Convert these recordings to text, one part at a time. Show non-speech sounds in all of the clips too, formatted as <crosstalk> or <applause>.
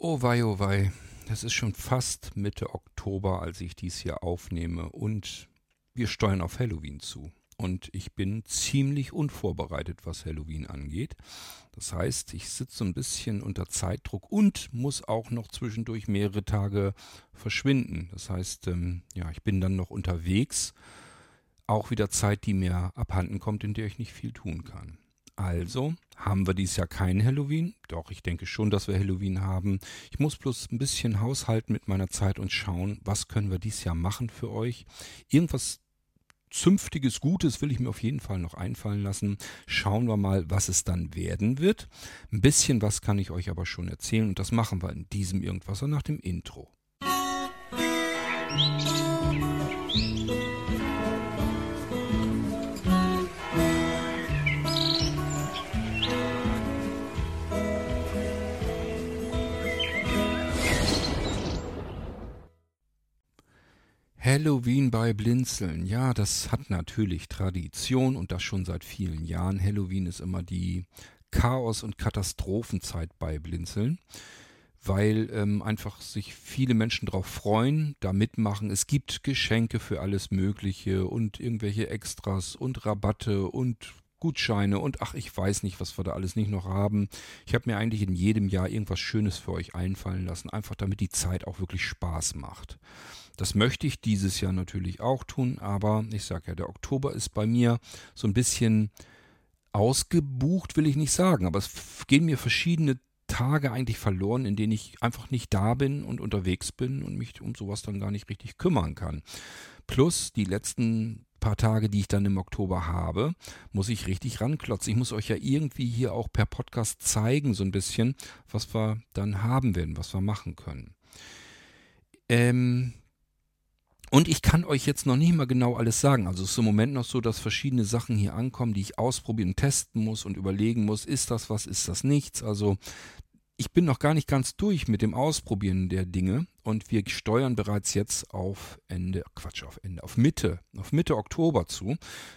Oh wei, oh wei. Es ist schon fast Mitte Oktober, als ich dies hier aufnehme und wir steuern auf Halloween zu. Und ich bin ziemlich unvorbereitet, was Halloween angeht. Das heißt, ich sitze so ein bisschen unter Zeitdruck und muss auch noch zwischendurch mehrere Tage verschwinden. Das heißt, ähm, ja, ich bin dann noch unterwegs. Auch wieder Zeit, die mir abhanden kommt, in der ich nicht viel tun kann. Also haben wir dieses Jahr kein Halloween. Doch, ich denke schon, dass wir Halloween haben. Ich muss bloß ein bisschen haushalten mit meiner Zeit und schauen, was können wir dieses Jahr machen für euch. Irgendwas zünftiges, Gutes will ich mir auf jeden Fall noch einfallen lassen. Schauen wir mal, was es dann werden wird. Ein bisschen was kann ich euch aber schon erzählen und das machen wir in diesem Irgendwas nach dem Intro. Musik Halloween bei Blinzeln. Ja, das hat natürlich Tradition und das schon seit vielen Jahren. Halloween ist immer die Chaos- und Katastrophenzeit bei Blinzeln, weil ähm, einfach sich viele Menschen darauf freuen, da mitmachen. Es gibt Geschenke für alles Mögliche und irgendwelche Extras und Rabatte und Gutscheine und ach, ich weiß nicht, was wir da alles nicht noch haben. Ich habe mir eigentlich in jedem Jahr irgendwas Schönes für euch einfallen lassen, einfach damit die Zeit auch wirklich Spaß macht. Das möchte ich dieses Jahr natürlich auch tun, aber ich sage ja, der Oktober ist bei mir so ein bisschen ausgebucht, will ich nicht sagen, aber es gehen mir verschiedene Tage eigentlich verloren, in denen ich einfach nicht da bin und unterwegs bin und mich um sowas dann gar nicht richtig kümmern kann. Plus die letzten paar Tage, die ich dann im Oktober habe, muss ich richtig ranklotzen. Ich muss euch ja irgendwie hier auch per Podcast zeigen, so ein bisschen, was wir dann haben werden, was wir machen können. Ähm, und ich kann euch jetzt noch nicht mal genau alles sagen. Also es ist im Moment noch so, dass verschiedene Sachen hier ankommen, die ich ausprobieren, testen muss und überlegen muss, ist das was, ist das nichts. Also ich bin noch gar nicht ganz durch mit dem Ausprobieren der Dinge und wir steuern bereits jetzt auf Ende, Quatsch, auf Ende, auf Mitte, auf Mitte Oktober zu.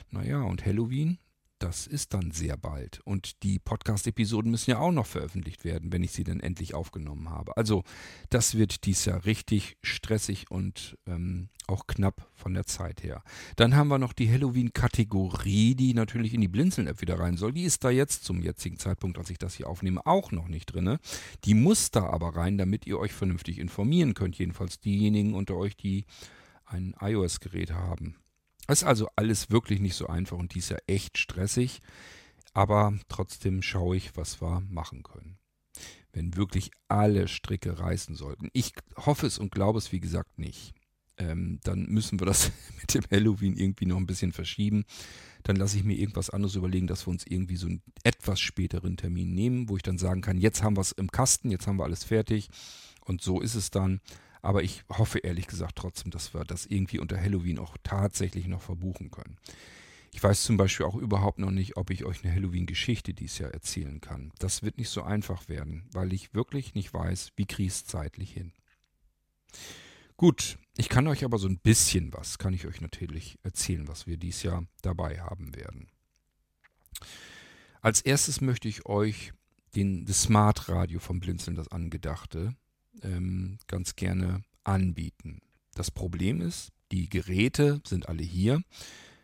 Naja, und Halloween das ist dann sehr bald. Und die Podcast-Episoden müssen ja auch noch veröffentlicht werden, wenn ich sie dann endlich aufgenommen habe. Also das wird dies Jahr richtig stressig und ähm, auch knapp von der Zeit her. Dann haben wir noch die Halloween-Kategorie, die natürlich in die Blinzeln-App wieder rein soll. Die ist da jetzt zum jetzigen Zeitpunkt, als ich das hier aufnehme, auch noch nicht drin. Die muss da aber rein, damit ihr euch vernünftig informieren könnt. Jedenfalls diejenigen unter euch, die ein iOS-Gerät haben. Ist also alles wirklich nicht so einfach und dies ja echt stressig. Aber trotzdem schaue ich, was wir machen können. Wenn wirklich alle Stricke reißen sollten. Ich hoffe es und glaube es, wie gesagt, nicht. Ähm, dann müssen wir das <laughs> mit dem Halloween irgendwie noch ein bisschen verschieben. Dann lasse ich mir irgendwas anderes überlegen, dass wir uns irgendwie so einen etwas späteren Termin nehmen, wo ich dann sagen kann, jetzt haben wir es im Kasten, jetzt haben wir alles fertig. Und so ist es dann. Aber ich hoffe ehrlich gesagt trotzdem, dass wir das irgendwie unter Halloween auch tatsächlich noch verbuchen können. Ich weiß zum Beispiel auch überhaupt noch nicht, ob ich euch eine Halloween-Geschichte dieses Jahr erzählen kann. Das wird nicht so einfach werden, weil ich wirklich nicht weiß, wie kriege ich es zeitlich hin. Gut, ich kann euch aber so ein bisschen was, kann ich euch natürlich erzählen, was wir dieses Jahr dabei haben werden. Als erstes möchte ich euch den, das Smart Radio vom Blinzeln, das Angedachte, ähm, ganz gerne anbieten. Das Problem ist, die Geräte sind alle hier,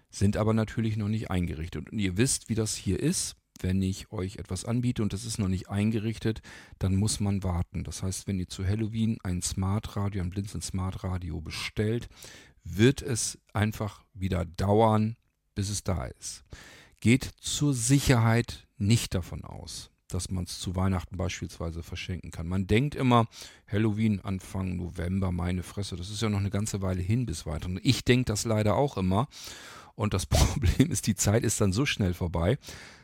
sind aber natürlich noch nicht eingerichtet. Und ihr wisst, wie das hier ist. Wenn ich euch etwas anbiete und das ist noch nicht eingerichtet, dann muss man warten. Das heißt, wenn ihr zu Halloween ein Smart Radio, ein Blinzeln Smart Radio bestellt, wird es einfach wieder dauern, bis es da ist. Geht zur Sicherheit nicht davon aus dass man es zu Weihnachten beispielsweise verschenken kann. Man denkt immer, Halloween Anfang November, meine Fresse, das ist ja noch eine ganze Weile hin bis Weihnachten. Ich denke das leider auch immer. Und das <laughs> Problem ist, die Zeit ist dann so schnell vorbei,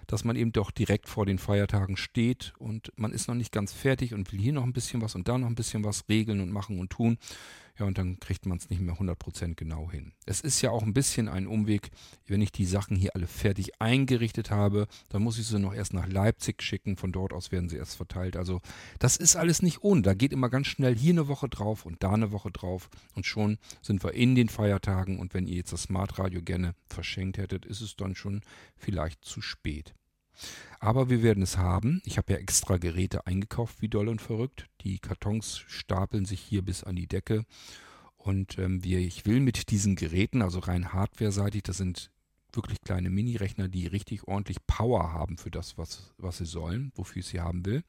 dass man eben doch direkt vor den Feiertagen steht und man ist noch nicht ganz fertig und will hier noch ein bisschen was und da noch ein bisschen was regeln und machen und tun. Ja, und dann kriegt man es nicht mehr 100% genau hin. Es ist ja auch ein bisschen ein Umweg, wenn ich die Sachen hier alle fertig eingerichtet habe, dann muss ich sie noch erst nach Leipzig schicken, von dort aus werden sie erst verteilt. Also das ist alles nicht ohne. Da geht immer ganz schnell hier eine Woche drauf und da eine Woche drauf und schon sind wir in den Feiertagen und wenn ihr jetzt das Smart Radio gerne verschenkt hättet, ist es dann schon vielleicht zu spät. Aber wir werden es haben. Ich habe ja extra Geräte eingekauft, wie doll und verrückt. Die Kartons stapeln sich hier bis an die Decke. Und ähm, wir, ich will mit diesen Geräten, also rein hardware-seitig, das sind wirklich kleine Mini-Rechner, die richtig ordentlich Power haben für das, was, was sie sollen, wofür ich sie haben will.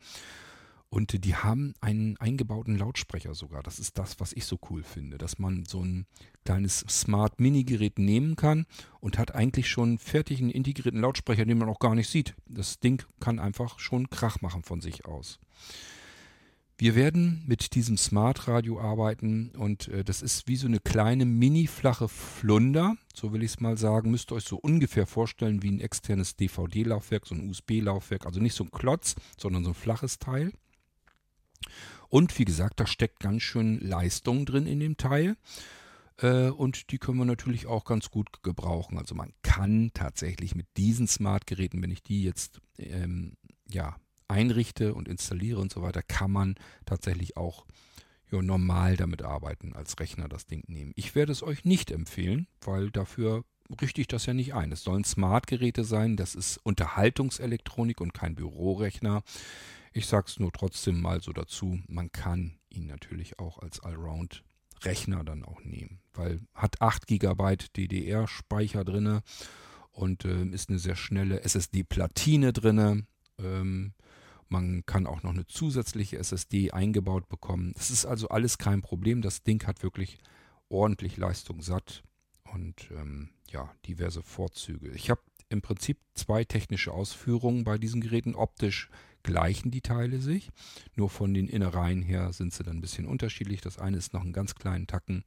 Und die haben einen eingebauten Lautsprecher sogar. Das ist das, was ich so cool finde, dass man so ein kleines Smart Mini-Gerät nehmen kann und hat eigentlich schon einen fertigen integrierten Lautsprecher, den man auch gar nicht sieht. Das Ding kann einfach schon Krach machen von sich aus. Wir werden mit diesem Smart Radio arbeiten und äh, das ist wie so eine kleine mini-flache Flunder, so will ich es mal sagen. Müsst ihr euch so ungefähr vorstellen wie ein externes DVD-Laufwerk, so ein USB-Laufwerk. Also nicht so ein Klotz, sondern so ein flaches Teil. Und wie gesagt, da steckt ganz schön Leistung drin in dem Teil. Äh, und die können wir natürlich auch ganz gut gebrauchen. Also man kann tatsächlich mit diesen Smart-Geräten, wenn ich die jetzt ähm, ja, einrichte und installiere und so weiter, kann man tatsächlich auch ja, normal damit arbeiten, als Rechner das Ding nehmen. Ich werde es euch nicht empfehlen, weil dafür richte ich das ja nicht ein. Es sollen Smart-Geräte sein, das ist Unterhaltungselektronik und kein Bürorechner. Ich sage es nur trotzdem mal so dazu, man kann ihn natürlich auch als Allround-Rechner dann auch nehmen, weil hat 8 GB DDR-Speicher drin und äh, ist eine sehr schnelle SSD-Platine drin. Ähm, man kann auch noch eine zusätzliche SSD eingebaut bekommen. Das ist also alles kein Problem. Das Ding hat wirklich ordentlich Leistung satt und ähm, ja, diverse Vorzüge. Ich habe im Prinzip zwei technische Ausführungen bei diesen Geräten. Optisch gleichen die Teile sich. Nur von den Innereien her sind sie dann ein bisschen unterschiedlich. Das eine ist noch einen ganz kleinen Tacken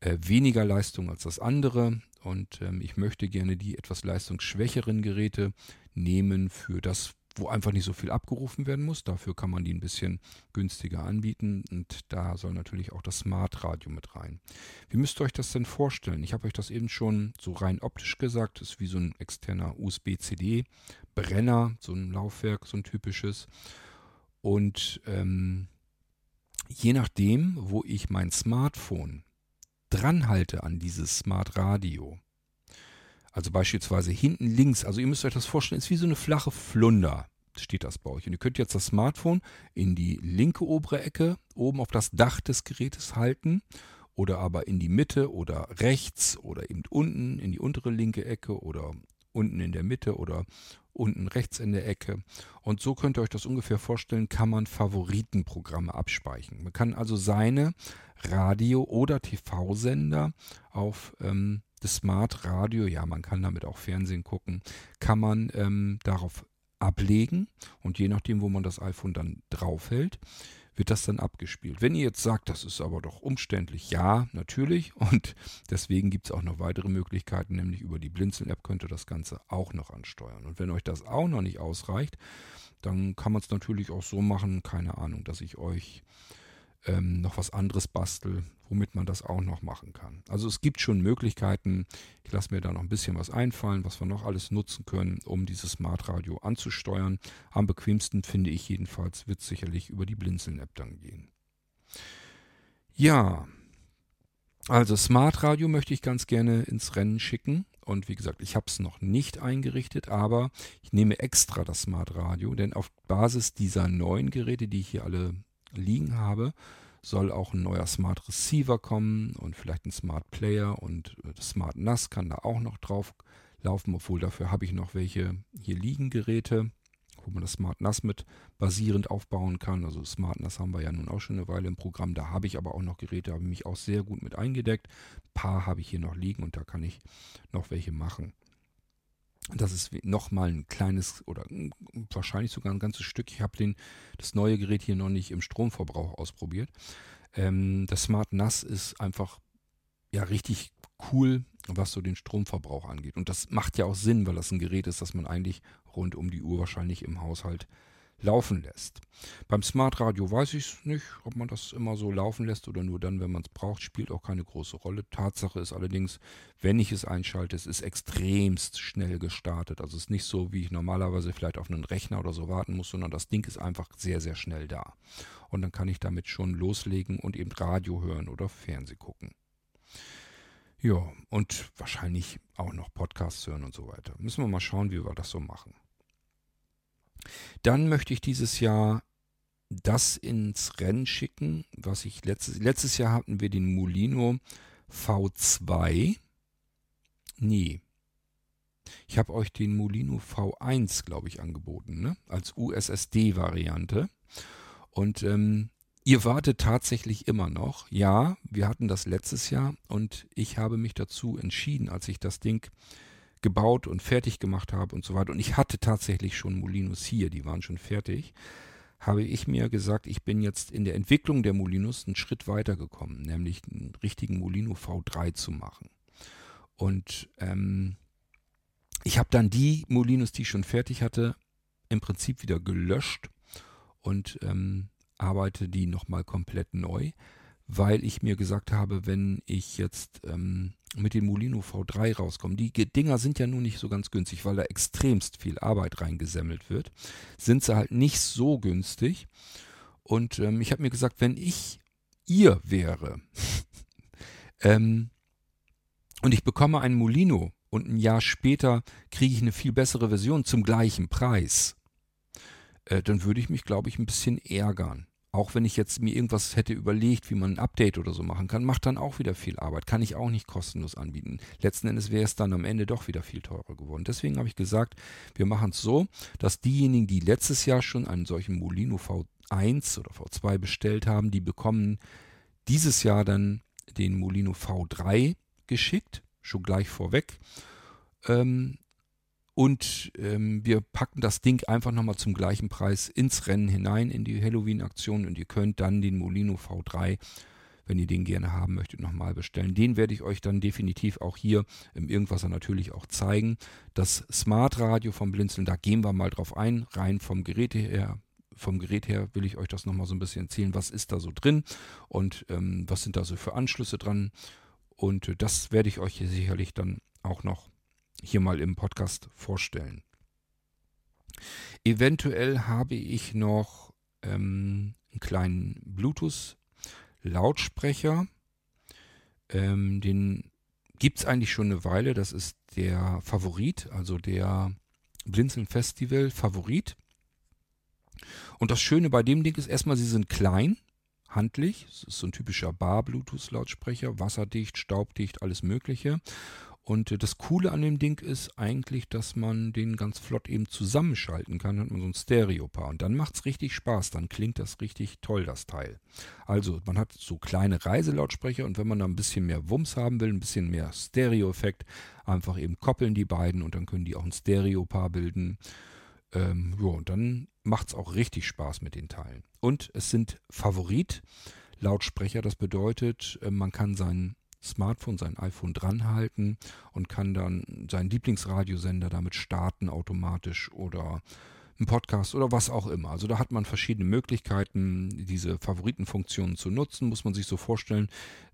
äh, weniger Leistung als das andere. Und ähm, ich möchte gerne die etwas leistungsschwächeren Geräte nehmen für das, wo einfach nicht so viel abgerufen werden muss. Dafür kann man die ein bisschen günstiger anbieten und da soll natürlich auch das Smart Radio mit rein. Wie müsst ihr euch das denn vorstellen? Ich habe euch das eben schon so rein optisch gesagt. Das ist wie so ein externer USB-CD-Brenner, so ein Laufwerk, so ein typisches. Und ähm, je nachdem, wo ich mein Smartphone dran halte an dieses Smart Radio, also beispielsweise hinten links, also ihr müsst euch das vorstellen, ist wie so eine flache Flunder, steht das bei euch. Und ihr könnt jetzt das Smartphone in die linke obere Ecke oben auf das Dach des Gerätes halten oder aber in die Mitte oder rechts oder eben unten in die untere linke Ecke oder unten in der Mitte oder unten rechts in der Ecke. Und so könnt ihr euch das ungefähr vorstellen, kann man Favoritenprogramme abspeichern. Man kann also seine Radio- oder TV-Sender auf ähm, das Smart Radio, ja, man kann damit auch Fernsehen gucken, kann man ähm, darauf ablegen und je nachdem, wo man das iPhone dann draufhält, wird das dann abgespielt. Wenn ihr jetzt sagt, das ist aber doch umständlich, ja, natürlich. <laughs> Und deswegen gibt es auch noch weitere Möglichkeiten, nämlich über die Blinzeln-App könnt ihr das Ganze auch noch ansteuern. Und wenn euch das auch noch nicht ausreicht, dann kann man es natürlich auch so machen, keine Ahnung, dass ich euch ähm, noch was anderes bastel, womit man das auch noch machen kann. Also es gibt schon Möglichkeiten. Ich lasse mir da noch ein bisschen was einfallen, was wir noch alles nutzen können, um dieses Smart Radio anzusteuern. Am bequemsten finde ich jedenfalls, wird sicherlich über die Blinzeln-App dann gehen. Ja, also Smart Radio möchte ich ganz gerne ins Rennen schicken. Und wie gesagt, ich habe es noch nicht eingerichtet, aber ich nehme extra das Smart Radio, denn auf Basis dieser neuen Geräte, die ich hier alle liegen habe, soll auch ein neuer Smart Receiver kommen und vielleicht ein Smart Player und äh, das Smart NAS kann da auch noch drauf laufen, obwohl dafür habe ich noch welche hier liegen Geräte, wo man das Smart NAS mit basierend aufbauen kann. Also Smart NAS haben wir ja nun auch schon eine Weile im Programm. Da habe ich aber auch noch Geräte, habe ich mich auch sehr gut mit eingedeckt. Ein paar habe ich hier noch liegen und da kann ich noch welche machen. Das ist nochmal ein kleines oder wahrscheinlich sogar ein ganzes Stück. Ich habe das neue Gerät hier noch nicht im Stromverbrauch ausprobiert. Ähm, das Smart NAS ist einfach ja richtig cool, was so den Stromverbrauch angeht. Und das macht ja auch Sinn, weil das ein Gerät ist, das man eigentlich rund um die Uhr wahrscheinlich im Haushalt laufen lässt. Beim Smart Radio weiß ich es nicht, ob man das immer so laufen lässt oder nur dann, wenn man es braucht, spielt auch keine große Rolle. Tatsache ist allerdings, wenn ich es einschalte, es ist extremst schnell gestartet. Also es ist nicht so, wie ich normalerweise vielleicht auf einen Rechner oder so warten muss, sondern das Ding ist einfach sehr, sehr schnell da. Und dann kann ich damit schon loslegen und eben Radio hören oder Fernseh gucken. Ja, und wahrscheinlich auch noch Podcasts hören und so weiter. Müssen wir mal schauen, wie wir das so machen. Dann möchte ich dieses Jahr das ins Rennen schicken, was ich letztes, letztes Jahr hatten wir den Molino V2. Nee. Ich habe euch den Molino V1, glaube ich, angeboten, ne? als USSD-Variante. Und ähm, ihr wartet tatsächlich immer noch. Ja, wir hatten das letztes Jahr und ich habe mich dazu entschieden, als ich das Ding gebaut und fertig gemacht habe und so weiter. Und ich hatte tatsächlich schon Molinos hier, die waren schon fertig habe ich mir gesagt, ich bin jetzt in der Entwicklung der Molinos einen Schritt weiter gekommen, nämlich einen richtigen Molino V3 zu machen. Und ähm, ich habe dann die Molinos, die ich schon fertig hatte, im Prinzip wieder gelöscht und ähm, arbeite die nochmal komplett neu, weil ich mir gesagt habe, wenn ich jetzt ähm, mit dem Molino V3 rauskommen. Die Dinger sind ja nun nicht so ganz günstig, weil da extremst viel Arbeit reingesammelt wird. Sind sie halt nicht so günstig. Und ähm, ich habe mir gesagt, wenn ich ihr wäre <laughs> ähm, und ich bekomme einen Molino und ein Jahr später kriege ich eine viel bessere Version zum gleichen Preis, äh, dann würde ich mich, glaube ich, ein bisschen ärgern. Auch wenn ich jetzt mir irgendwas hätte überlegt, wie man ein Update oder so machen kann, macht dann auch wieder viel Arbeit. Kann ich auch nicht kostenlos anbieten. Letzten Endes wäre es dann am Ende doch wieder viel teurer geworden. Deswegen habe ich gesagt, wir machen es so, dass diejenigen, die letztes Jahr schon einen solchen Molino V1 oder V2 bestellt haben, die bekommen dieses Jahr dann den Molino V3 geschickt, schon gleich vorweg. Ähm, und ähm, wir packen das Ding einfach nochmal zum gleichen Preis ins Rennen hinein, in die Halloween-Aktion. Und ihr könnt dann den Molino V3, wenn ihr den gerne haben möchtet, nochmal bestellen. Den werde ich euch dann definitiv auch hier im Irgendwasser natürlich auch zeigen. Das Smart Radio vom Blinzeln, da gehen wir mal drauf ein, rein vom Gerät her. Vom Gerät her will ich euch das nochmal so ein bisschen erzählen, was ist da so drin und ähm, was sind da so für Anschlüsse dran. Und äh, das werde ich euch hier sicherlich dann auch noch hier mal im Podcast vorstellen. Eventuell habe ich noch ähm, einen kleinen Bluetooth-Lautsprecher. Ähm, den gibt es eigentlich schon eine Weile. Das ist der Favorit, also der Blinzeln Festival Favorit. Und das Schöne bei dem Ding ist erstmal, sie sind klein, handlich. Es ist so ein typischer Bar-Bluetooth-Lautsprecher, wasserdicht, staubdicht, alles Mögliche. Und das Coole an dem Ding ist eigentlich, dass man den ganz flott eben zusammenschalten kann. Dann hat man so ein Stereo-Paar. Und dann macht es richtig Spaß. Dann klingt das richtig toll, das Teil. Also, man hat so kleine Reiselautsprecher und wenn man da ein bisschen mehr Wumms haben will, ein bisschen mehr Stereo-Effekt, einfach eben koppeln die beiden und dann können die auch ein Stereo-Paar bilden. Ähm, ja, und dann macht es auch richtig Spaß mit den Teilen. Und es sind Favorit-Lautsprecher. Das bedeutet, äh, man kann seinen Smartphone, sein iPhone dranhalten und kann dann seinen Lieblingsradiosender damit starten automatisch oder einen Podcast oder was auch immer. Also da hat man verschiedene Möglichkeiten, diese Favoritenfunktionen zu nutzen, muss man sich so vorstellen.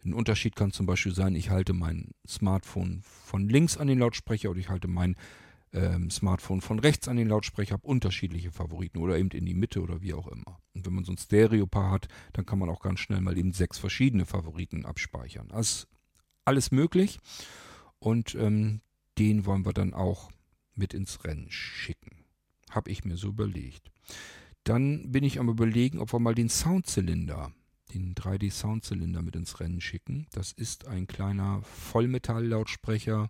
Ein Unterschied kann zum Beispiel sein, ich halte mein Smartphone von links an den Lautsprecher oder ich halte mein ähm, Smartphone von rechts an den Lautsprecher, habe unterschiedliche Favoriten oder eben in die Mitte oder wie auch immer. Und wenn man so ein Stereo-Paar hat, dann kann man auch ganz schnell mal eben sechs verschiedene Favoriten abspeichern. Das alles möglich. Und ähm, den wollen wir dann auch mit ins Rennen schicken. Habe ich mir so überlegt. Dann bin ich am überlegen, ob wir mal den Soundzylinder, den 3D-Soundzylinder mit ins Rennen schicken. Das ist ein kleiner Vollmetall-Lautsprecher,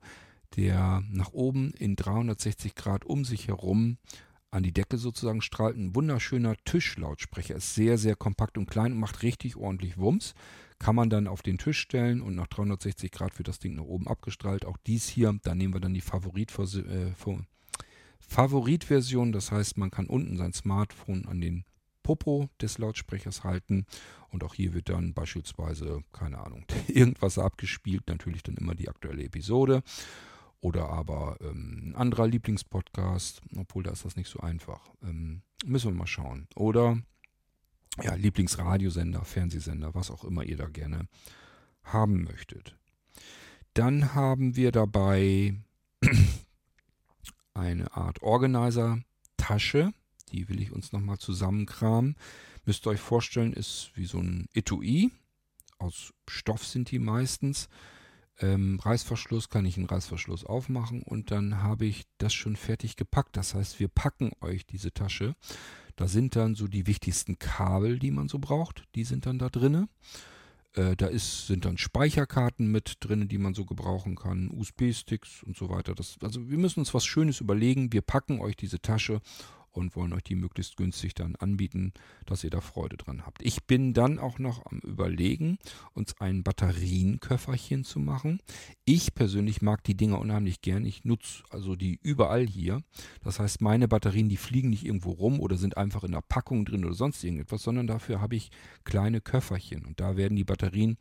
der nach oben in 360 Grad um sich herum an die Decke sozusagen strahlt. Ein wunderschöner Tischlautsprecher. Ist sehr, sehr kompakt und klein und macht richtig ordentlich Wumms kann man dann auf den Tisch stellen und nach 360 Grad wird das Ding nach oben abgestrahlt. Auch dies hier, da nehmen wir dann die äh, Favoritversion. Das heißt, man kann unten sein Smartphone an den Popo des Lautsprechers halten und auch hier wird dann beispielsweise, keine Ahnung, <laughs> irgendwas abgespielt, natürlich dann immer die aktuelle Episode oder aber ähm, ein anderer Lieblingspodcast, obwohl da ist das nicht so einfach. Ähm, müssen wir mal schauen. Oder ja, Lieblingsradiosender, Fernsehsender, was auch immer ihr da gerne haben möchtet. Dann haben wir dabei <clears throat> eine Art Organizer-Tasche. Die will ich uns nochmal zusammenkramen. Müsst ihr euch vorstellen, ist wie so ein Etui. Aus Stoff sind die meistens. Ähm, Reißverschluss kann ich einen Reißverschluss aufmachen und dann habe ich das schon fertig gepackt. Das heißt, wir packen euch diese Tasche. Da sind dann so die wichtigsten Kabel, die man so braucht. Die sind dann da drinne. Äh, da ist, sind dann Speicherkarten mit drin, die man so gebrauchen kann, USB-Sticks und so weiter. Das, also wir müssen uns was Schönes überlegen. Wir packen euch diese Tasche und wollen euch die möglichst günstig dann anbieten, dass ihr da Freude dran habt. Ich bin dann auch noch am Überlegen, uns ein Batterienköfferchen zu machen. Ich persönlich mag die Dinger unheimlich gern. Ich nutze also die überall hier. Das heißt, meine Batterien, die fliegen nicht irgendwo rum oder sind einfach in der Packung drin oder sonst irgendetwas, sondern dafür habe ich kleine Köfferchen und da werden die Batterien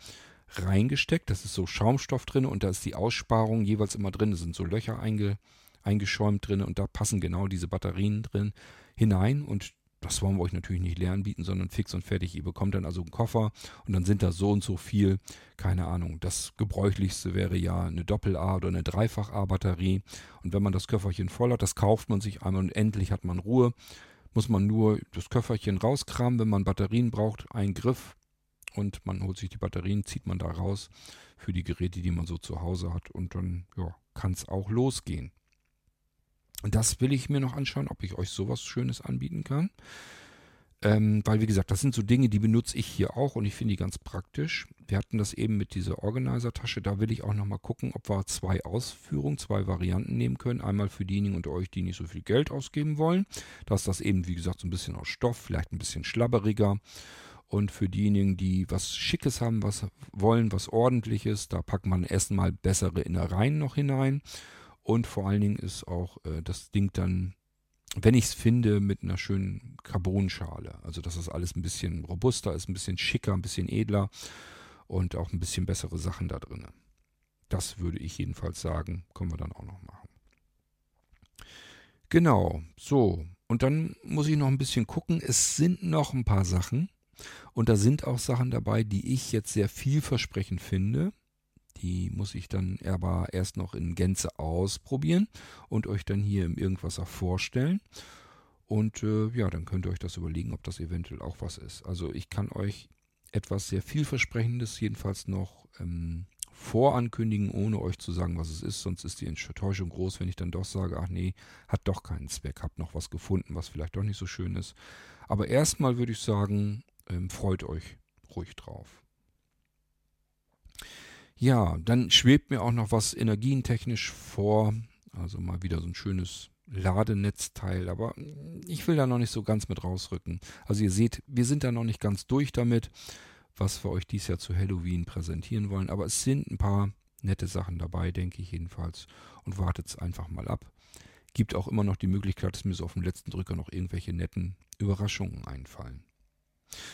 reingesteckt. Das ist so Schaumstoff drin und da ist die Aussparung jeweils immer drin. Da sind so Löcher einge eingeschäumt drin und da passen genau diese Batterien drin hinein und das wollen wir euch natürlich nicht leer anbieten, sondern fix und fertig. Ihr bekommt dann also einen Koffer und dann sind da so und so viel, keine Ahnung. Das gebräuchlichste wäre ja eine Doppel-A oder eine Dreifach-A-Batterie. Und wenn man das Köfferchen voll hat, das kauft man sich einmal und endlich hat man Ruhe. Muss man nur das Köfferchen rauskramen, wenn man Batterien braucht, ein Griff und man holt sich die Batterien, zieht man da raus für die Geräte, die man so zu Hause hat und dann ja, kann es auch losgehen. Und das will ich mir noch anschauen, ob ich euch sowas Schönes anbieten kann. Ähm, weil, wie gesagt, das sind so Dinge, die benutze ich hier auch und ich finde die ganz praktisch. Wir hatten das eben mit dieser Organizer-Tasche. Da will ich auch nochmal gucken, ob wir zwei Ausführungen, zwei Varianten nehmen können. Einmal für diejenigen unter euch, die nicht so viel Geld ausgeben wollen. Da ist das eben, wie gesagt, so ein bisschen aus Stoff, vielleicht ein bisschen schlabberiger. Und für diejenigen, die was Schickes haben, was wollen, was ordentliches, da packt man erstmal bessere Innereien noch hinein. Und vor allen Dingen ist auch äh, das Ding dann, wenn ich es finde, mit einer schönen Carbonschale. Also dass das alles ein bisschen robuster ist, ein bisschen schicker, ein bisschen edler und auch ein bisschen bessere Sachen da drin. Das würde ich jedenfalls sagen, können wir dann auch noch machen. Genau, so. Und dann muss ich noch ein bisschen gucken. Es sind noch ein paar Sachen. Und da sind auch Sachen dabei, die ich jetzt sehr vielversprechend finde. Die muss ich dann aber erst noch in Gänze ausprobieren und euch dann hier im Irgendwasser vorstellen. Und äh, ja, dann könnt ihr euch das überlegen, ob das eventuell auch was ist. Also ich kann euch etwas sehr vielversprechendes jedenfalls noch ähm, vorankündigen, ohne euch zu sagen, was es ist. Sonst ist die Enttäuschung groß, wenn ich dann doch sage, ach nee, hat doch keinen Zweck, habt noch was gefunden, was vielleicht doch nicht so schön ist. Aber erstmal würde ich sagen, ähm, freut euch ruhig drauf. Ja, dann schwebt mir auch noch was energientechnisch vor. Also mal wieder so ein schönes Ladenetzteil, aber ich will da noch nicht so ganz mit rausrücken. Also ihr seht, wir sind da noch nicht ganz durch damit, was wir euch dies Jahr zu Halloween präsentieren wollen. Aber es sind ein paar nette Sachen dabei, denke ich jedenfalls. Und wartet es einfach mal ab. Gibt auch immer noch die Möglichkeit, dass mir so auf dem letzten Drücker noch irgendwelche netten Überraschungen einfallen.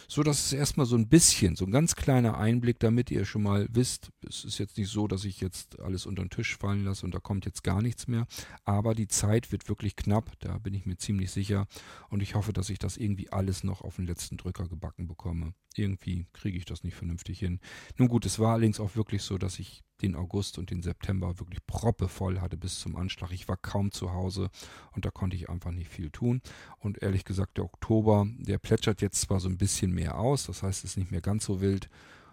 So, das ist erstmal so ein bisschen, so ein ganz kleiner Einblick, damit ihr schon mal wisst, es ist jetzt nicht so, dass ich jetzt alles unter den Tisch fallen lasse und da kommt jetzt gar nichts mehr. Aber die Zeit wird wirklich knapp, da bin ich mir ziemlich sicher. Und ich hoffe, dass ich das irgendwie alles noch auf den letzten Drücker gebacken bekomme. Irgendwie kriege ich das nicht vernünftig hin. Nun gut, es war allerdings auch wirklich so, dass ich den August und den September wirklich proppevoll hatte bis zum Anschlag. Ich war kaum zu Hause und da konnte ich einfach nicht viel tun. Und ehrlich gesagt, der Oktober, der plätschert jetzt zwar so ein bisschen mehr aus, das heißt, es ist nicht mehr ganz so wild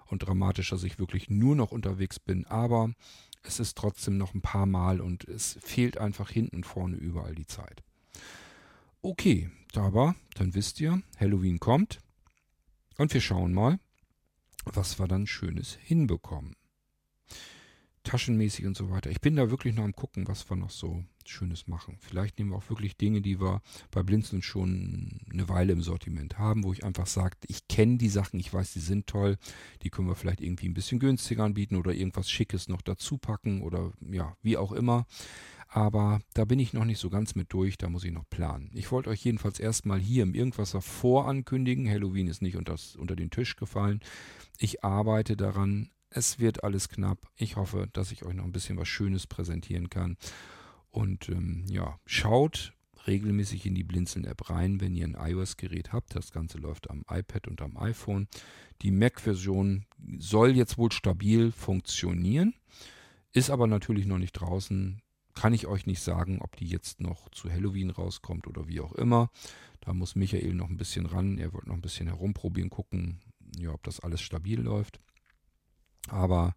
und dramatisch, dass ich wirklich nur noch unterwegs bin, aber es ist trotzdem noch ein paar Mal und es fehlt einfach hinten und vorne überall die Zeit. Okay, aber dann wisst ihr, Halloween kommt und wir schauen mal, was wir dann Schönes hinbekommen taschenmäßig und so weiter. Ich bin da wirklich noch am gucken, was wir noch so Schönes machen. Vielleicht nehmen wir auch wirklich Dinge, die wir bei Blinzeln schon eine Weile im Sortiment haben, wo ich einfach sage, ich kenne die Sachen, ich weiß, die sind toll, die können wir vielleicht irgendwie ein bisschen günstiger anbieten oder irgendwas Schickes noch dazu packen oder ja, wie auch immer. Aber da bin ich noch nicht so ganz mit durch, da muss ich noch planen. Ich wollte euch jedenfalls erstmal hier im Irgendwasser vorankündigen. Halloween ist nicht unter, unter den Tisch gefallen. Ich arbeite daran, es wird alles knapp. Ich hoffe, dass ich euch noch ein bisschen was Schönes präsentieren kann. Und ähm, ja, schaut regelmäßig in die Blinzeln-App rein, wenn ihr ein iOS-Gerät habt. Das Ganze läuft am iPad und am iPhone. Die Mac-Version soll jetzt wohl stabil funktionieren, ist aber natürlich noch nicht draußen. Kann ich euch nicht sagen, ob die jetzt noch zu Halloween rauskommt oder wie auch immer. Da muss Michael noch ein bisschen ran. Er wird noch ein bisschen herumprobieren, gucken, ja, ob das alles stabil läuft. Aber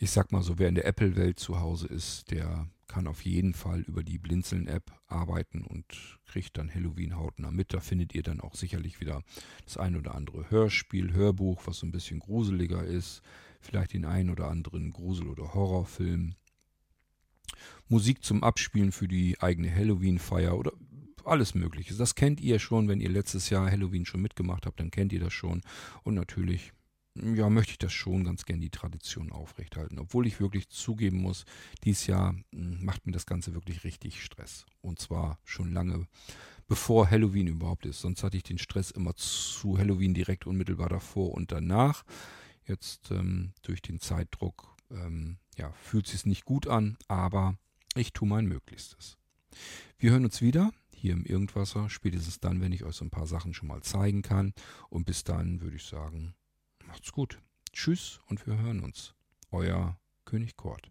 Ich sag mal so, wer in der Apple-Welt zu Hause ist, der kann auf jeden Fall über die Blinzeln-App arbeiten und kriegt dann Halloween hautnah mit. Da findet ihr dann auch sicherlich wieder das ein oder andere Hörspiel, Hörbuch, was so ein bisschen gruseliger ist. Vielleicht den einen oder anderen Grusel- oder Horrorfilm. Musik zum Abspielen für die eigene Halloween-Feier oder alles Mögliche. Das kennt ihr schon, wenn ihr letztes Jahr Halloween schon mitgemacht habt, dann kennt ihr das schon. Und natürlich ja, möchte ich das schon ganz gern die Tradition aufrechthalten. Obwohl ich wirklich zugeben muss, dieses Jahr hm, macht mir das Ganze wirklich richtig Stress. Und zwar schon lange bevor Halloween überhaupt ist. Sonst hatte ich den Stress immer zu Halloween direkt unmittelbar davor und danach. Jetzt ähm, durch den Zeitdruck ähm, ja, fühlt es sich nicht gut an, aber ich tue mein Möglichstes. Wir hören uns wieder hier im Irgendwasser, spätestens dann, wenn ich euch so ein paar Sachen schon mal zeigen kann. Und bis dann würde ich sagen, Macht's gut. Tschüss und wir hören uns. Euer König Kort.